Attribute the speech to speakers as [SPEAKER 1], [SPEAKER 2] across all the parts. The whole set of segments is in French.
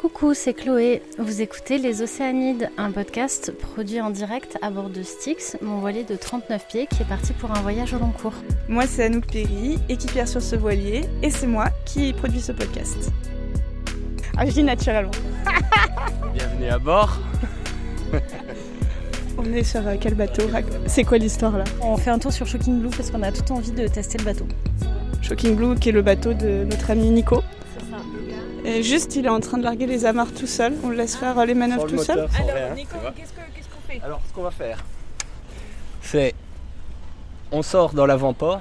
[SPEAKER 1] Coucou, c'est Chloé. Vous écoutez Les Océanides, un podcast produit en direct à bord de Styx, mon voilier de 39 pieds qui est parti pour un voyage au long cours.
[SPEAKER 2] Moi, c'est Anouk Perry, équipière sur ce voilier, et c'est moi qui produit ce podcast. Ah, je dis naturellement.
[SPEAKER 3] Bienvenue à bord.
[SPEAKER 2] On est sur euh, quel bateau? C'est quoi l'histoire là?
[SPEAKER 1] On fait un tour sur Shocking Blue parce qu'on a tout envie de tester le bateau.
[SPEAKER 2] Shocking Blue, qui est le bateau de notre ami Nico. Et juste, il est en train de larguer les amarres tout seul. On le laisse faire les manœuvres
[SPEAKER 3] le
[SPEAKER 2] tout seul.
[SPEAKER 3] rien,
[SPEAKER 2] Alors, Nico,
[SPEAKER 3] vois.
[SPEAKER 2] qu'est-ce que- qu'est-ce qu'on fait
[SPEAKER 3] Alors, ce qu'on va faire, c'est on sort dans l'avant-port,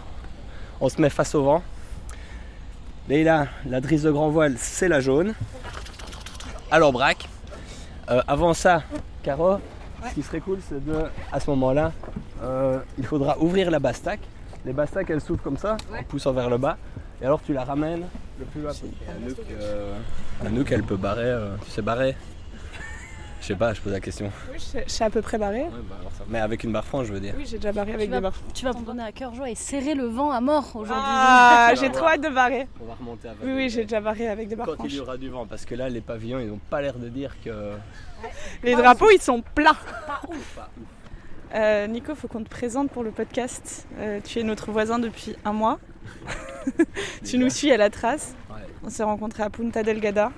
[SPEAKER 3] on se met face au vent. Leïla, la drisse de grand voile, c'est la jaune. Alors, braque. Euh, avant ça, Caro, ce qui serait cool, c'est de, à ce moment-là, euh, il faudra ouvrir la bastac. Les bastacs, elles s'ouvrent comme ça, en poussant vers le bas. Et alors, tu la ramènes le plus bas possible. Anouk, euh, Anouk, elle peut barrer. euh, tu sais barrer Je sais pas, je pose la question.
[SPEAKER 2] Oui, je je suis à peu près barré.
[SPEAKER 3] Ouais, bah alors ça- Mais avec une barre franche, je veux dire.
[SPEAKER 2] Oui, j'ai déjà barré avec
[SPEAKER 1] Tu
[SPEAKER 2] des
[SPEAKER 1] vas,
[SPEAKER 2] barres.
[SPEAKER 1] tu vas prendre à cœur joie et serrer le vent à mort aujourd'hui.
[SPEAKER 2] Ah, j'ai trop hâte de barrer.
[SPEAKER 3] On va remonter avec.
[SPEAKER 2] Oui, oui, j'ai déjà barré avec des barres
[SPEAKER 3] Quand il
[SPEAKER 2] franches.
[SPEAKER 3] y aura du vent, parce que là, les pavillons, ils n'ont pas l'air de dire que.
[SPEAKER 2] Les drapeaux, ils sont plats.
[SPEAKER 3] Pas ouf.
[SPEAKER 2] Euh, Nico, faut qu'on te présente pour le podcast. Euh, tu es notre voisin depuis un mois. tu nous suis à la trace.
[SPEAKER 3] Ouais.
[SPEAKER 2] On s'est rencontrés à Punta Delgada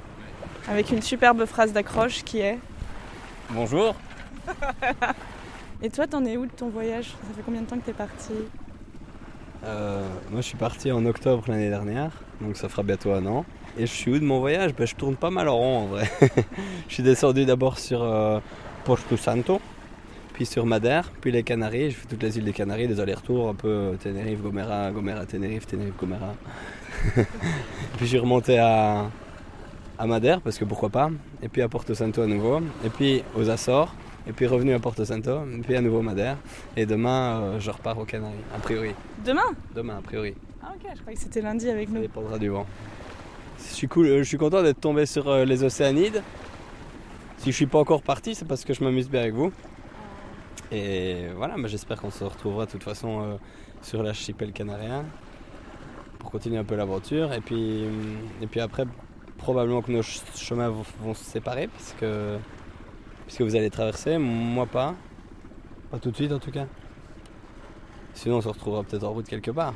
[SPEAKER 2] avec une superbe phrase d'accroche qui est
[SPEAKER 3] Bonjour.
[SPEAKER 2] Et toi, t'en es où de ton voyage? Ça fait combien de temps que t'es parti?
[SPEAKER 3] Euh, moi, je suis parti en octobre l'année dernière, donc ça fera bientôt un an. Et je suis où de mon voyage? Ben, Je tourne pas mal en rond en vrai. je suis descendu d'abord sur euh, Porto Santo, puis sur Madère, puis les Canaries. Je fais toutes les îles des Canaries, des allers-retours un peu euh, Tenerife, Gomera, Gomera, Tenerife, Tenerife, Gomera. puis j'ai remonté à, à Madère, parce que pourquoi pas. Et puis à Porto Santo à nouveau. Et puis aux Açores. Et puis revenu à Porto Santo. Et puis à nouveau Madère. Et demain, euh, je repars aux Canaries, a priori.
[SPEAKER 2] Demain?
[SPEAKER 3] Demain, a priori.
[SPEAKER 2] Ah ok, je croyais que c'était lundi avec
[SPEAKER 3] Ça
[SPEAKER 2] nous.
[SPEAKER 3] dépendra du vent. Je suis, cool, euh, je suis content d'être tombé sur les Océanides. Si je suis pas encore parti, c'est parce que je m'amuse bien avec vous. Et voilà, j'espère qu'on se retrouvera de toute façon euh, sur l'archipel canarien pour continuer un peu l'aventure. Et puis, hum, et puis après, probablement que nos ch- chemins vont, se séparer puisque vous allez traverser, moi pas. Pas tout de suite en tout cas. Sinon, on se retrouvera peut-être en route quelque part.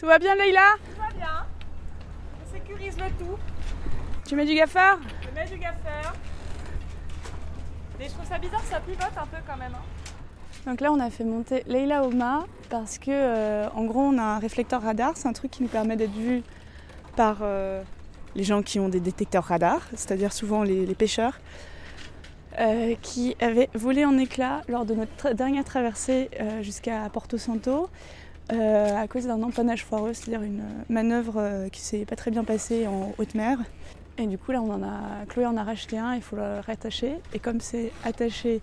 [SPEAKER 2] Tout va bien, Leïla Tout va bien. On sécurise le tout. Tu mets du gaffeur Je mets du gaffeur. Mais je trouve ça bizarre, ça pivote un peu quand même. hein. Donc là, on a fait monter Leïla au mât parce que, euh, en gros, on a un réflecteur radar. C'est un truc qui nous permet d'être vu par euh, les gens qui ont des détecteurs radar, c'est-à-dire souvent les, les pêcheurs, euh, qui avaient volé en éclats lors de notre tra- dernière traversée euh, jusqu'à Porto Santo. Euh, à cause d'un empannage foireux, c'est-à-dire une manœuvre euh, qui s'est pas très bien passée en haute mer. Et du coup là on en a, Chloé en a racheté un, il faut le rattacher. Et comme c'est attaché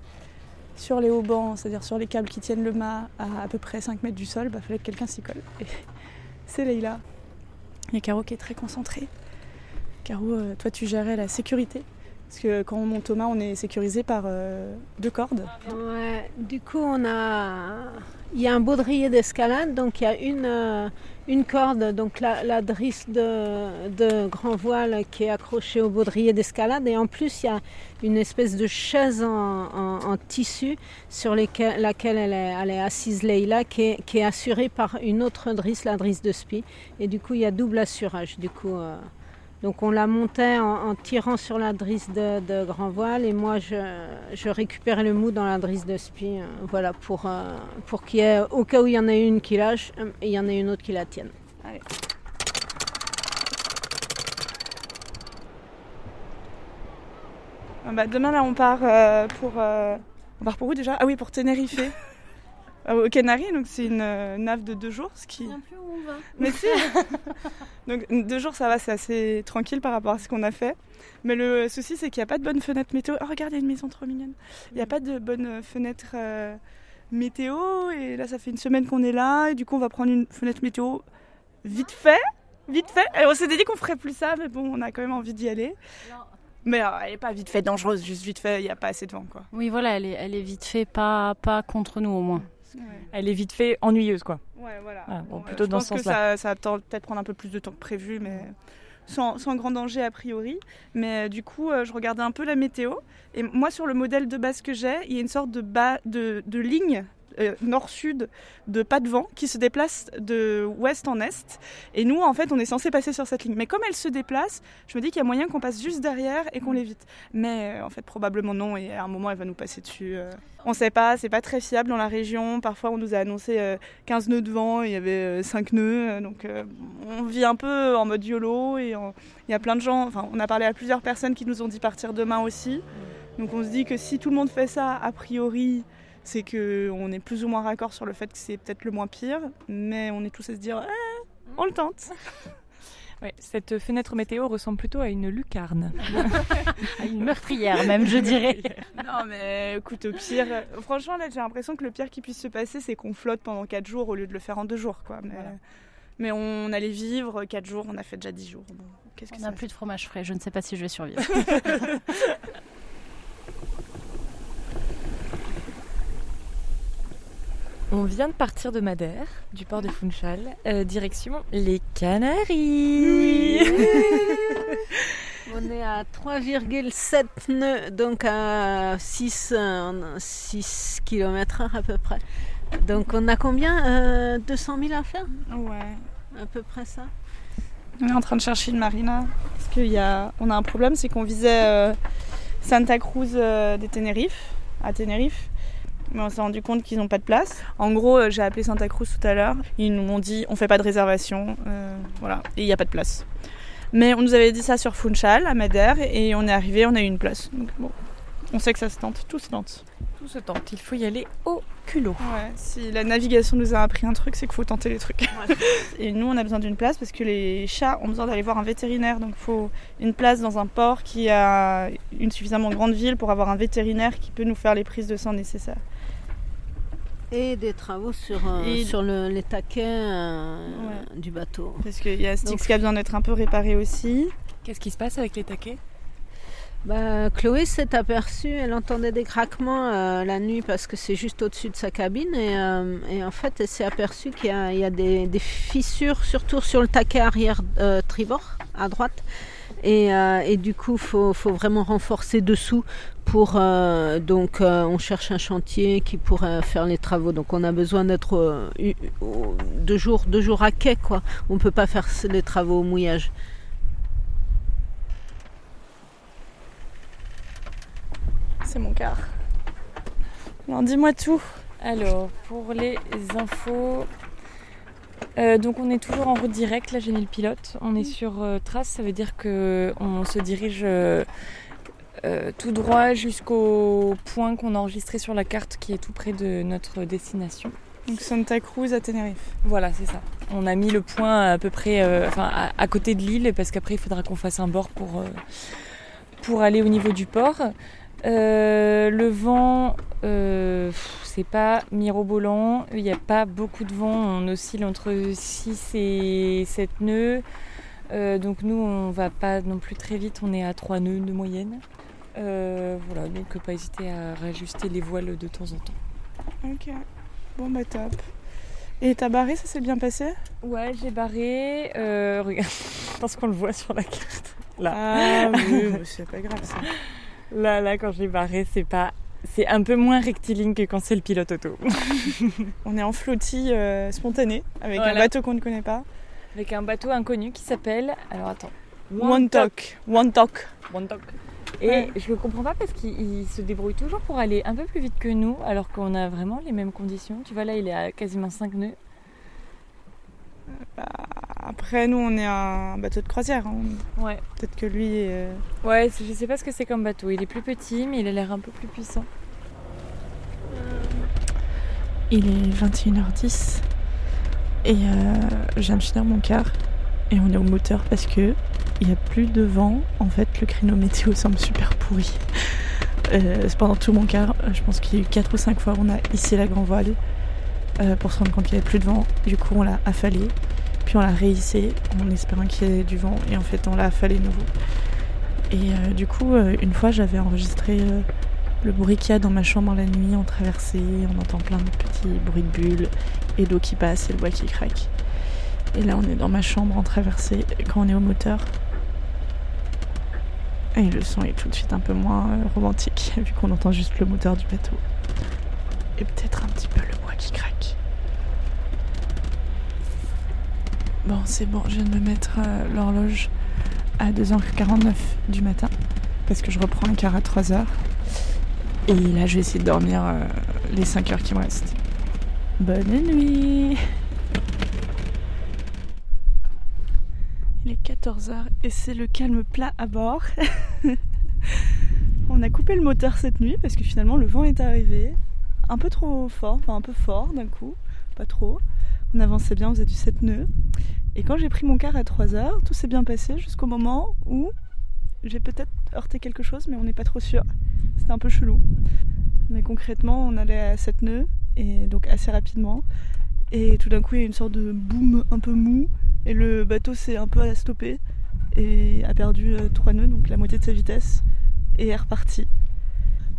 [SPEAKER 2] sur les haubans, c'est-à-dire sur les câbles qui tiennent le mât à à peu près 5 mètres du sol, bah fallait que quelqu'un s'y colle. Et c'est Leïla. Il y a Caro qui est très concentrée. Caro, euh, toi tu gérais la sécurité. Parce que quand on monte mât, on est sécurisé par euh, deux cordes.
[SPEAKER 4] Ouais, du coup, on a, il y a un baudrier d'escalade, donc il y a une, euh, une corde, donc la, drisse de, grand voile qui est accrochée au baudrier d'escalade, et en plus il y a une espèce de chaise en, tissu sur laquelle elle est, assise Leïla, qui est, qui est assurée par une autre drisse, la drisse de spi, et du coup il y a double assurage. Du coup, euh, donc on la montait en, en tirant sur la drisse de, de grand voile et moi je, je récupérais le mou dans la drisse de spi, euh, voilà, pour, euh, pour qu'il y ait, au cas où il y en a une qui lâche, euh, et il y en a une autre qui la tienne.
[SPEAKER 2] Ah bah, demain là on part euh, pour euh, on part pour où déjà? Ah oui pour Tenerife. Euh, Aux Canaries, donc c'est une euh, nave de deux jours, ce qui.
[SPEAKER 1] plus où on va.
[SPEAKER 2] Mais si Donc deux jours ça va, c'est assez tranquille par rapport à ce qu'on a fait. Mais le souci c'est qu'il n'y a pas de bonne fenêtre météo. Oh regarde, il y a une maison trop mignonne. Il n'y a pas de bonne fenêtre euh, météo et là ça fait une semaine qu'on est là et du coup on va prendre une fenêtre météo vite fait. Vite fait. Et on s'était dit qu'on ferait plus ça, mais bon, on a quand même envie d'y aller. Mais euh, elle est pas vite fait dangereuse, juste vite fait, il n'y a pas assez de vent. Quoi.
[SPEAKER 1] Oui, voilà, elle est, elle est vite fait, pas, pas contre nous au moins.
[SPEAKER 5] Elle est vite fait ennuyeuse, quoi.
[SPEAKER 2] Ouais, voilà.
[SPEAKER 5] Ah, bon,
[SPEAKER 2] Bon,
[SPEAKER 5] plutôt
[SPEAKER 2] je
[SPEAKER 5] dans
[SPEAKER 2] pense
[SPEAKER 5] ce
[SPEAKER 2] que
[SPEAKER 5] sens-là.
[SPEAKER 2] ça, ça va peut- peut-être prendre un peu plus de temps que prévu, mais sans, sans grand danger a priori. Mais euh, du coup, euh, je regardais un peu la météo. Et moi, sur le modèle de base que j'ai, il y a une sorte de, bas, de, de ligne euh, nord-sud de pas de vent qui se déplace de ouest en est. Et nous, en fait, on est censé passer sur cette ligne. Mais comme elle se déplace, je me dis qu'il y a moyen qu'on passe juste derrière et qu'on l'évite. Mais euh, en fait, probablement non. Et à un moment, elle va nous passer dessus. euh. On sait pas, c'est pas très fiable dans la région. Parfois, on nous a annoncé euh, 15 nœuds de vent, il y avait euh, 5 nœuds. Donc, on vit un peu en mode YOLO. Et il y a plein de gens, enfin, on a parlé à plusieurs personnes qui nous ont dit partir demain aussi. Donc, on se dit que si tout le monde fait ça, a priori, c'est qu'on est plus ou moins raccord sur le fait que c'est peut-être le moins pire. Mais on est tous à se dire, Eh, on le tente.
[SPEAKER 5] Ouais, cette fenêtre météo ressemble plutôt à une lucarne.
[SPEAKER 1] À Une meurtrière même, je dirais.
[SPEAKER 2] Non, mais écoute, au pire, franchement, là, j'ai l'impression que le pire qui puisse se passer, c'est qu'on flotte pendant 4 jours au lieu de le faire en 2 jours, quoi. Mais,
[SPEAKER 5] Voilà.
[SPEAKER 2] mais on allait vivre 4 jours, on a fait déjà 10 jours. Bon, qu'est-ce que
[SPEAKER 1] On
[SPEAKER 2] ça
[SPEAKER 1] n'a plus de fromage frais, je ne sais pas si je vais survivre.
[SPEAKER 5] On vient de partir de Madère, du port de Funchal, euh, direction les Canaries.
[SPEAKER 4] On est à 3,7 nœuds, donc à 6, euh, 6 km heure à peu près. Donc on a combien Euh, 200 000 à faire?
[SPEAKER 2] Ouais.
[SPEAKER 4] À peu près ça
[SPEAKER 2] On est en train de chercher une marina. Parce qu'on a, on a un problème, c'est qu'on visait euh, Santa Cruz euh, des Tenerife, à Tenerife. Mais on s'est rendu compte qu'ils n'ont pas de place. En gros, euh, j'ai appelé Santa Cruz tout à l'heure. Ils nous ont dit on fait pas de réservation. euh, voilà. Et il n'y a pas de place. Mais on nous avait dit ça sur Funchal, à Madère. Et on est arrivé, on a eu une place. Donc bon, on sait que ça se tente. Tout se tente.
[SPEAKER 5] Tout se tente, il faut y aller au culot.
[SPEAKER 2] Ouais, si la navigation nous a appris un truc, c'est qu'il faut tenter les trucs. Et nous, on a besoin d'une place parce que les chats ont besoin d'aller voir un vétérinaire. Donc, il faut une place dans un port qui a une suffisamment grande ville pour avoir un vétérinaire qui peut nous faire les prises de sang nécessaires.
[SPEAKER 4] Et des travaux sur, euh,
[SPEAKER 2] Et-
[SPEAKER 4] sur le- les taquets euh,
[SPEAKER 2] Ouais.
[SPEAKER 4] du bateau.
[SPEAKER 2] Parce qu'il y a Styx qui a besoin d'être un peu réparé aussi.
[SPEAKER 5] Qu'est-ce qui se passe avec les taquets?
[SPEAKER 4] Bah, Chloé s'est aperçue, elle entendait des craquements euh, la nuit parce que c'est juste au-dessus de sa cabine et, euh, et en fait elle s'est aperçue qu'il y a, il y a des, des fissures surtout sur le taquet arrière euh, tribord à droite et, euh, et du coup faut, faut vraiment renforcer dessous pour euh, donc euh, on cherche un chantier qui pourrait faire les travaux donc on a besoin d'être deux jours deux jours à quai quoi on peut pas faire les travaux au mouillage
[SPEAKER 2] C'est mon quart. Alors, dis-moi tout.
[SPEAKER 5] Alors, pour les infos, euh, donc on est toujours en route directe, là j'ai mis le pilote, on est sur euh, trace, ça veut dire que on se dirige euh, tout droit jusqu'au point qu'on a enregistré sur la carte qui est tout près de notre destination.
[SPEAKER 2] Donc, Santa Cruz à Tenerife.
[SPEAKER 5] Voilà, c'est ça. On a mis le point à peu près enfin, à, à côté de l'île parce qu'après il faudra qu'on fasse un bord pour, pour aller au niveau du port. Le vent, c'est pas mirobolant, il n'y a pas beaucoup de vent, on oscille entre 6 et 7 nœuds. Euh, donc nous on va pas non plus très vite, on est à 3 nœuds de moyenne. Euh, voilà, donc pas hésiter à réajuster les voiles de temps en temps.
[SPEAKER 2] Ok. Bon, bah, top. Et t'as barré, ça s'est bien passé?
[SPEAKER 5] Ouais, j'ai barré. Euh, regarde, je pense qu'on le voit sur la carte. Là,
[SPEAKER 2] Ah oui, c'est pas grave ça.
[SPEAKER 5] là, là, quand j'ai barré, c'est pas. C'est un peu moins rectiligne que quand c'est le pilote auto.
[SPEAKER 2] On est en flottille euh, spontanée avec un bateau qu'on ne connaît pas.
[SPEAKER 5] Avec un bateau inconnu qui s'appelle. Alors attends.
[SPEAKER 2] One Talk. One Talk.
[SPEAKER 5] One Talk. Et
[SPEAKER 2] Ouais.
[SPEAKER 5] je le comprends pas parce qu'il il se débrouille toujours pour aller un peu plus vite que nous, alors qu'on a vraiment les mêmes conditions. Tu vois, là, il est à quasiment 5 nœuds.
[SPEAKER 2] Après, nous, on est un bateau de croisière. hein.
[SPEAKER 5] Ouais.
[SPEAKER 2] Peut-être que lui. euh,
[SPEAKER 5] Ouais, je sais pas ce que c'est comme bateau. Il est plus petit, mais il a l'air un peu plus puissant.
[SPEAKER 2] Il est 21h10 et euh, je viens de finir mon quart et on est au moteur parce que il n'y a plus de vent. En fait, le créneau météo semble super pourri. Euh, c'est pendant tout mon quart, euh, je pense qu'il y a eu 4 ou 5 fois on a hissé la grand voile euh, pour se rendre compte qu'il n'y avait plus de vent. Du coup, on l'a affalé, puis on l'a réhissé en espérant qu'il y ait du vent et en fait, on l'a affalé nouveau. Et euh, du coup, euh, une fois, j'avais enregistré le bruit qu'il y a dans ma chambre la nuit en traversée. On entend plein de petits bruits de bulles et l'eau qui passe et le bois qui craque. Et là, on est dans ma chambre en traversée quand on est au moteur. Et le son est tout de suite un peu moins romantique, vu qu'on entend juste le moteur du bateau. Et peut-être un petit peu le bois qui craque. Bon, c'est bon, je viens de me mettre l'horloge à 2h49 du matin parce que je reprends un quart à 3h. Et là, je vais essayer de dormir euh, les 5 heures qui me restent. Bonne nuit Il est 14h et c'est le calme plat à bord. On a coupé le moteur cette nuit parce que finalement le vent est arrivé. Un peu trop fort, enfin un peu fort d'un coup, pas trop. On avançait bien, on faisait du 7 nœuds. Et quand j'ai pris mon quart à 3 heures, tout s'est bien passé jusqu'au moment où j'ai peut-être heurté quelque chose, mais on n'est pas trop sûr. C'était un peu chelou. Mais concrètement, on allait à 7 nœuds, et donc assez rapidement. Et tout d'un coup, il y a une sorte de boom un peu mou, et le bateau s'est un peu stoppé, et a perdu 3 euh, nœuds, donc la moitié de sa vitesse, et est reparti.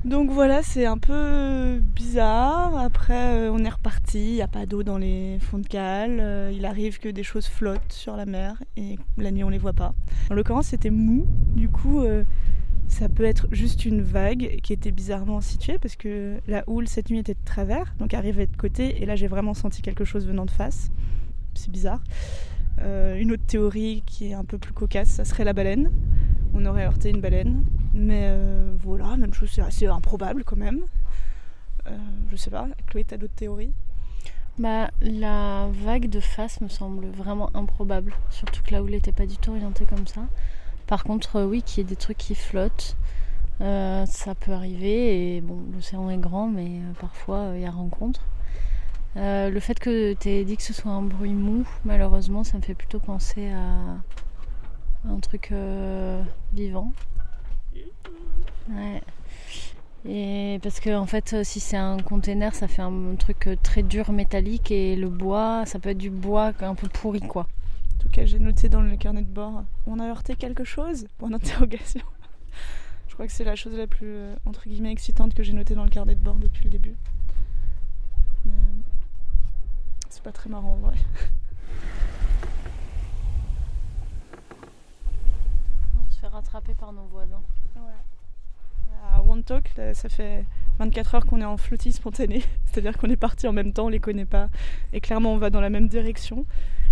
[SPEAKER 2] Donc voilà, c'est un peu bizarre. Après, euh, on est reparti. Il n'y a pas d'eau dans les fonds de cale. Euh, il arrive que des choses flottent sur la mer et la nuit, on les voit pas. En l'occurrence, c'était mou. Du coup, euh, ça peut être juste une vague qui était bizarrement située parce que la houle cette nuit était de travers, donc arrivait de côté. Et là, j'ai vraiment senti quelque chose venant de face. C'est bizarre. une autre théorie qui est un peu plus cocasse, ça serait la baleine on aurait heurté une baleine. Mais euh, voilà, même chose, c'est assez improbable quand même. Euh, je sais pas, Chloé, t'as d'autres théories?
[SPEAKER 1] Bah, la vague de face me semble vraiment improbable, surtout que la houle n'était pas du tout orientée comme ça. Par contre, euh, oui, qu'il y ait des trucs qui flottent, ça peut arriver. Et bon, l'océan est grand, mais parfois il y a rencontre. le fait que tu aies dit que ce soit un bruit mou, malheureusement, ça me fait plutôt penser à un truc vivant. Ouais. Et parce que en fait, si c'est un container, ça fait un truc euh, très dur métallique et le bois, ça peut être du bois un peu pourri quoi.
[SPEAKER 2] En tout cas, j'ai noté dans le carnet de bord, on a heurté quelque chose Point d'interrogation. Je crois que c'est la chose la plus euh, entre guillemets excitante que j'ai notée dans le carnet de bord depuis le début. Mais c'est pas très marrant en vrai.
[SPEAKER 1] rattrapé par nos voisins.
[SPEAKER 2] À Wontok, ça fait 24 heures qu'on est en flottis spontané, c'est-à-dire qu'on est parti en même temps, on les connaît pas, et clairement on va dans la même direction.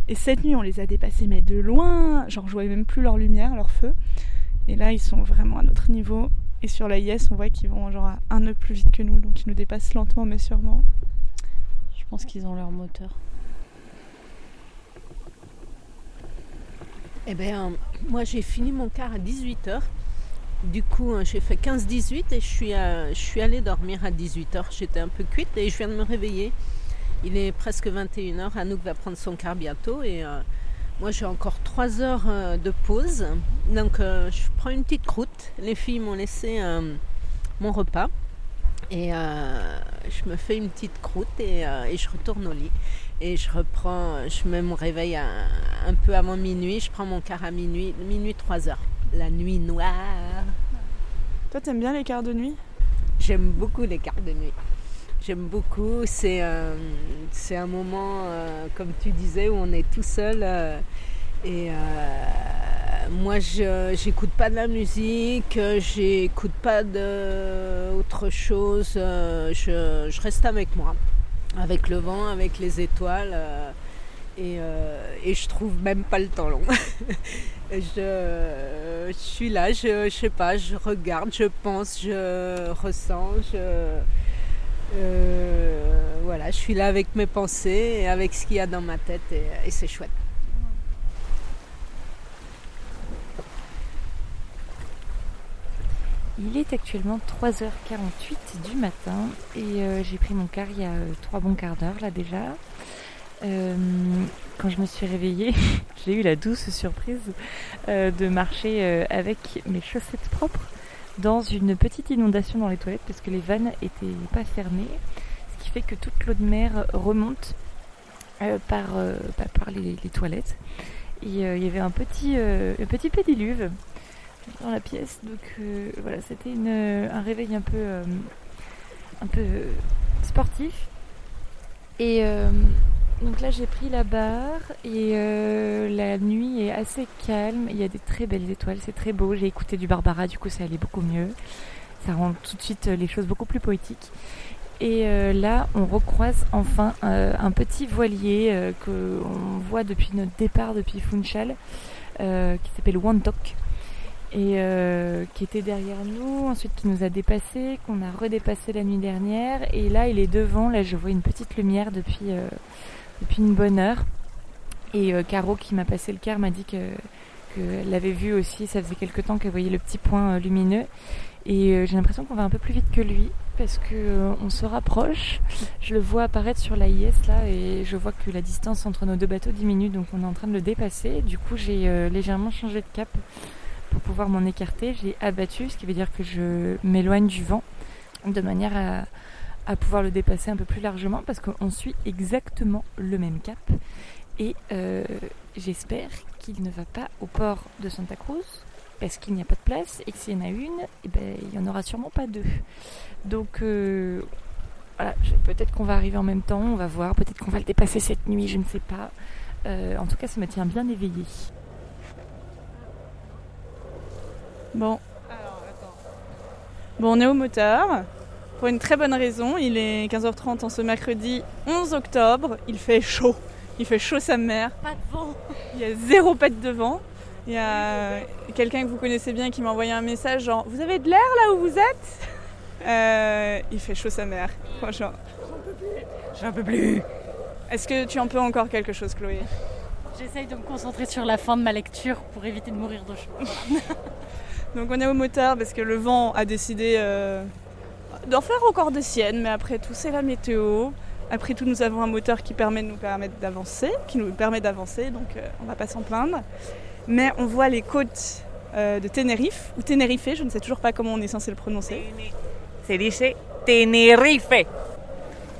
[SPEAKER 2] Et cette nuit, on les a dépassés, mais de loin, genre je voyais même plus leur lumière, leur feu. Et là, ils sont vraiment à notre niveau. Et sur la IS, on voit qu'ils vont genre à un nœud plus vite que nous, donc ils nous dépassent lentement mais sûrement.
[SPEAKER 1] Je pense qu'ils ont leur moteur.
[SPEAKER 4] Eh bien, moi j'ai fini mon quart à 18h. Du coup, hein, j'ai fait 15-18 et je suis, allée dormir à 18h. J'étais un peu cuite et je viens de me réveiller. Il est presque 21h. Anouk va prendre son quart bientôt et euh, moi j'ai encore 3 heures euh, de pause. Donc euh, je prends une petite croûte. Les filles m'ont laissé mon repas et je me fais une petite croûte et je retourne au lit. Et je reprends, je me réveille un, peu avant minuit, je prends mon quart à minuit, minuit 3 heures. La nuit noire.
[SPEAKER 2] Toi, t'aimes bien les quarts de nuit?
[SPEAKER 4] J'aime beaucoup les quarts de nuit. J'aime beaucoup. C'est euh, un moment, euh, comme tu disais, où on est tout seul. Euh, et moi, je j'écoute pas de la musique, j'écoute pas d'autre chose. Je, je reste avec moi avec le vent, avec les étoiles. Euh, et, je trouve même pas le temps long. je, suis là, je, je, sais pas, je regarde, je pense, je ressens, je, euh, voilà, je suis là avec mes pensées et avec ce qu'il y a dans ma tête et c'est chouette.
[SPEAKER 2] Il est actuellement 3h48 du matin et euh, j'ai pris mon car il y a euh, trois bons quarts d'heure là déjà. Euh, quand je me suis réveillée, j'ai eu la douce surprise de marcher avec mes chaussettes propres dans une petite inondation dans les toilettes parce que les vannes étaient pas fermées, ce qui fait que toute l'eau de mer remonte par, bah, par les, toilettes. Et il y avait un petit, un petit pédiluve
[SPEAKER 5] dans la pièce. Donc euh, voilà, c'était un réveil un peu, un peu sportif. Et donc là, j'ai pris la barre et la nuit est assez calme. Il y a des très belles étoiles, c'est très beau. J'ai écouté du Barbara, du coup, ça allait beaucoup mieux. Ça rend tout de suite les choses beaucoup plus poétiques. Et euh, là, on recroise enfin euh, un petit voilier euh, qu'on voit depuis notre départ depuis Funchal, qui s'appelle Wantok, et qui était derrière nous, ensuite qui nous a dépassé, qu'on a redépassé la nuit dernière. Et là, il est devant. Là, je vois une petite lumière depuis, depuis une bonne heure. Et Caro, qui m'a passé le quart, m'a dit que qu'elle l'avait vu aussi. Ça faisait quelque temps qu'elle voyait le petit point lumineux. Et j'ai l'impression qu'on va un peu plus vite que lui parce que euh, on se rapproche. Je le vois apparaître sur la IS là et je vois que la distance entre nos deux bateaux diminue donc on est en train de le dépasser. Du coup j'ai euh, légèrement changé de cap pour pouvoir m'en écarter. J'ai abattu, ce qui veut dire que je m'éloigne du vent de manière à, pouvoir le dépasser un peu plus largement parce qu'on suit exactement le même cap et euh, j'espère qu'il ne va pas au port de Santa Cruz parce qu'il n'y a pas de place et que s'il y en a une, eh ben, il n'y en aura sûrement pas deux. Donc euh, voilà, peut-être qu'on va arriver en même temps, on va voir, peut-être qu'on va le dépasser cette nuit, je ne sais pas. Euh, en tout cas, ça me tient bien éveillé.
[SPEAKER 2] Bon. Alors, attends. Bon, on est au moteur. Pour une très bonne raison, il est 15h30 en ce mercredi 11 octobre. Il fait chaud. Il fait chaud sa mère.
[SPEAKER 1] Pas de vent.
[SPEAKER 2] Il y a zéro patte de vent. Il y a quelqu'un que vous connaissez bien qui m'a envoyé un message genre Vous avez de l'air là où vous êtes? Euh, Il fait chaud sa mère, franchement.
[SPEAKER 5] J'en peux plus.
[SPEAKER 2] Est-ce que tu en peux encore quelque chose, Chloé?
[SPEAKER 1] J'essaye de me concentrer sur la fin de ma lecture pour éviter de mourir de chaud.
[SPEAKER 2] Donc on est au moteur parce que le vent a décidé euh, d'en faire encore de siennes, mais après tout c'est la météo. Après tout nous avons un moteur qui permet de nous permettre d'avancer, qui nous permet d'avancer, donc euh, on va pas s'en plaindre mais on voit les côtes euh, de Tenerife, ou Tenerife, je ne sais toujours pas comment on est censé le prononcer.
[SPEAKER 5] C'est dit Tenerife.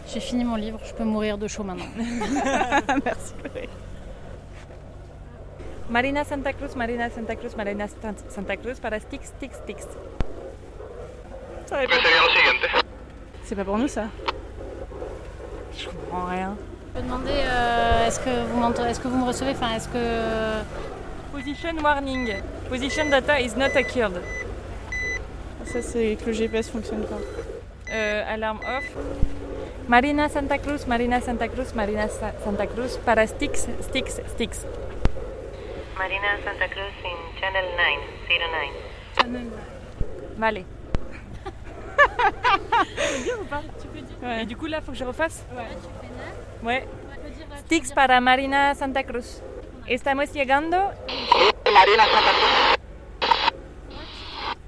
[SPEAKER 1] J'ai fini mon livre, je peux mourir de chaud maintenant.
[SPEAKER 2] Merci
[SPEAKER 5] Marina Santa Cruz, Marina Santa Cruz, Marina Santa Cruz para Stix, Stix, Stix.
[SPEAKER 2] C'est pas pour nous ça
[SPEAKER 5] Je comprends rien.
[SPEAKER 1] Je peux demander euh, est-ce que vous est-ce que vous me recevez? Enfin, est-ce que
[SPEAKER 5] Position warning. Position data is not acquired.
[SPEAKER 2] Ça, c'est que le GPS fonctionne pas.
[SPEAKER 5] Euh, alarme off. Marina Santa Cruz, Marina Santa Cruz, Marina Santa Cruz para Stix, Stix, Stix.
[SPEAKER 6] Marina Santa Cruz in Channel 9, 09. Channel
[SPEAKER 5] 9. Vale. Bien ou pas? Tu peux dire. Ouais. Et du coup, là, faut que je refasse?
[SPEAKER 1] Ouais. Là, tu fais 9.
[SPEAKER 5] Ouais. Stix para Marina Santa Cruz. Estamos llegando.
[SPEAKER 6] Marina Santa Cruz.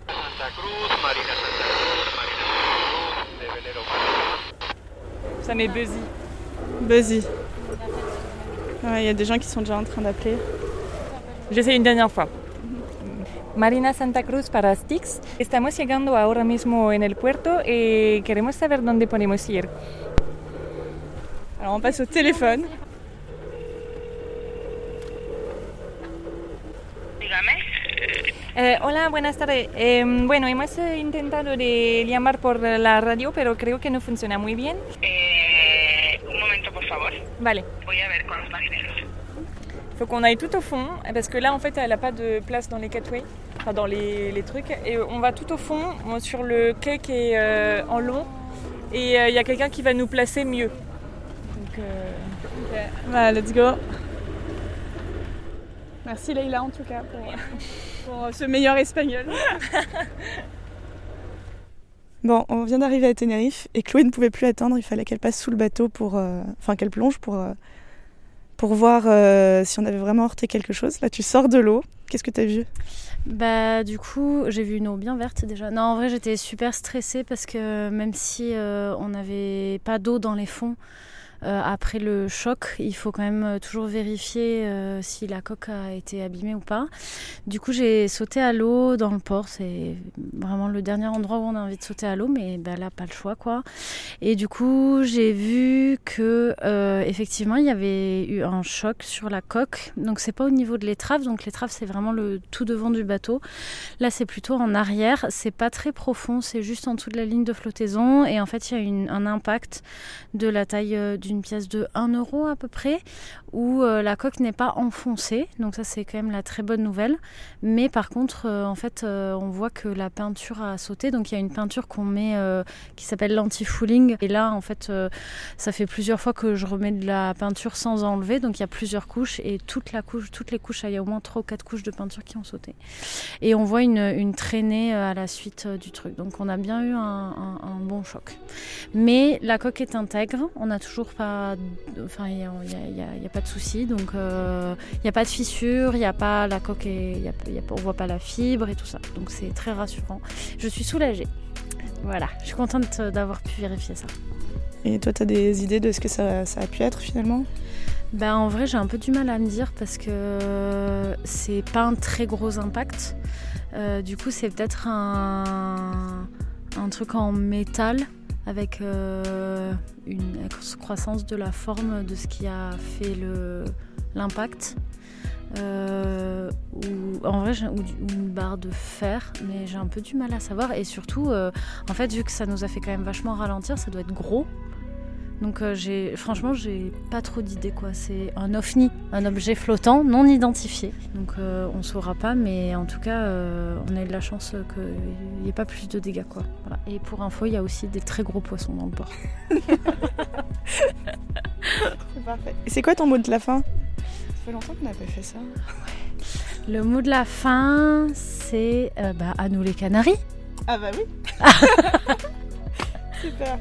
[SPEAKER 6] Santa Cruz, Marina Santa Cruz, Marina Santa Cruz, de Velero.
[SPEAKER 5] Ça met buzzy.
[SPEAKER 2] Buzzy. Il y a des gens qui sont déjà en train d'appeler.
[SPEAKER 5] J'essaie une dernière fois. Marina Santa Cruz para Stix. Estamos llegando ahora mismo en el puerto y queremos saber dónde podemos ir.
[SPEAKER 2] Alors on passe au téléphone.
[SPEAKER 5] Eh, hola, buenas tardes. Em, bueno, hemos eh, intentado de llamar por la radio, pero creo que no funciona muy bien.
[SPEAKER 6] Eh, un momento, por favor.
[SPEAKER 5] Vale.
[SPEAKER 6] Voy a ver con los marineros.
[SPEAKER 5] Faut qu'on aille tout au fond, parce que là, en fait, elle n'a pas de place dans les cateways, enfin dans les, les, trucs. Et on va tout au fond, sur le quai qui est euh, en long. Et il y a quelqu'un qui va nous placer mieux. Donc,
[SPEAKER 2] euh... let's go. Merci Leïla en tout cas pour, ce meilleur espagnol. bon, on vient d'arriver à Tenerife et Chloé ne pouvait plus attendre, il fallait qu'elle passe sous le bateau pour... Euh, enfin qu'elle plonge pour, euh, pour voir euh, si on avait vraiment heurté quelque chose. Là tu sors de l'eau, qu'est-ce que tu as vu?
[SPEAKER 1] Bah du coup j'ai vu une eau bien verte déjà. Non en vrai j'étais super stressée parce que même si on n'avait pas d'eau dans les fonds, Euh, après le choc, il faut quand même euh, toujours vérifier euh, si la coque a été abîmée ou pas. Du coup, j'ai sauté à l'eau dans le port. C'est vraiment le dernier endroit où on a envie de sauter à l'eau, mais bah, là, pas le choix, quoi. Et du coup, j'ai vu que effectivement, il y avait eu un choc sur la coque. Donc, c'est pas au niveau de l'étrave. Donc, l'étrave, c'est vraiment le tout devant du bateau. Là, c'est plutôt en arrière. C'est pas très profond. C'est juste en dessous de la ligne de flottaison. Et en fait, il y a une- un impact de la taille euh, d'une pièce de 1 euro à peu près, où euh, la coque n'est pas enfoncée. Donc ça c'est quand même la très bonne nouvelle. Mais par contre, euh, en fait, euh, on voit que la peinture a sauté. Donc il y a une peinture qu'on met qui s'appelle l'anti-fouling. Et là, en fait, ça fait plusieurs fois que je remets de la peinture sans enlever. Donc il y a plusieurs couches et toute la couche, toutes les couches, il y a au moins 3 ou 4 couches de peinture qui ont sauté. Et on voit une, une traînée à la suite du truc. Donc on a bien eu un, un- bon choc. Mais la coque est intègre, on n'a toujours pas, enfin il n'y a, pas de souci, donc euh, il n'y a pas de fissure, il y a pas la coque, y a- y pas- on voit pas la fibre et tout ça, donc c'est très rassurant. Je suis soulagée. Voilà, je suis contente d'avoir pu vérifier ça.
[SPEAKER 7] Et toi, tu as des idées de ce que ça, ça a pu être finalement?
[SPEAKER 1] Ben, en vrai, j'ai un peu du mal à me dire parce que c'est pas un très gros impact. Euh, du coup, c'est peut-être un, un truc en métal avec euh, une croissance de la forme de ce qui a fait l'impact. Euh, ou en vrai, une barre de fer, mais j'ai un peu du mal à savoir. Et surtout, euh, en fait, vu que ça nous a fait quand même vachement ralentir, ça doit être gros. Donc j'ai franchement j'ai pas trop d'idées quoi. C'est un ovni, un objet flottant non identifié. Donc euh, on saura pas, mais en tout cas euh, on a eu de la chance qu'il n'y ait pas plus de dégâts quoi. Voilà. Et pour info, il y a aussi des très gros poissons dans le port.
[SPEAKER 7] C'est parfait. Et c'est quoi ton mot de la fin? Ça fait longtemps qu'on n'a pas fait ça.
[SPEAKER 1] Le mot de la fin, c'est euh, bah, à nous les Canaries.
[SPEAKER 7] Ah bah oui Super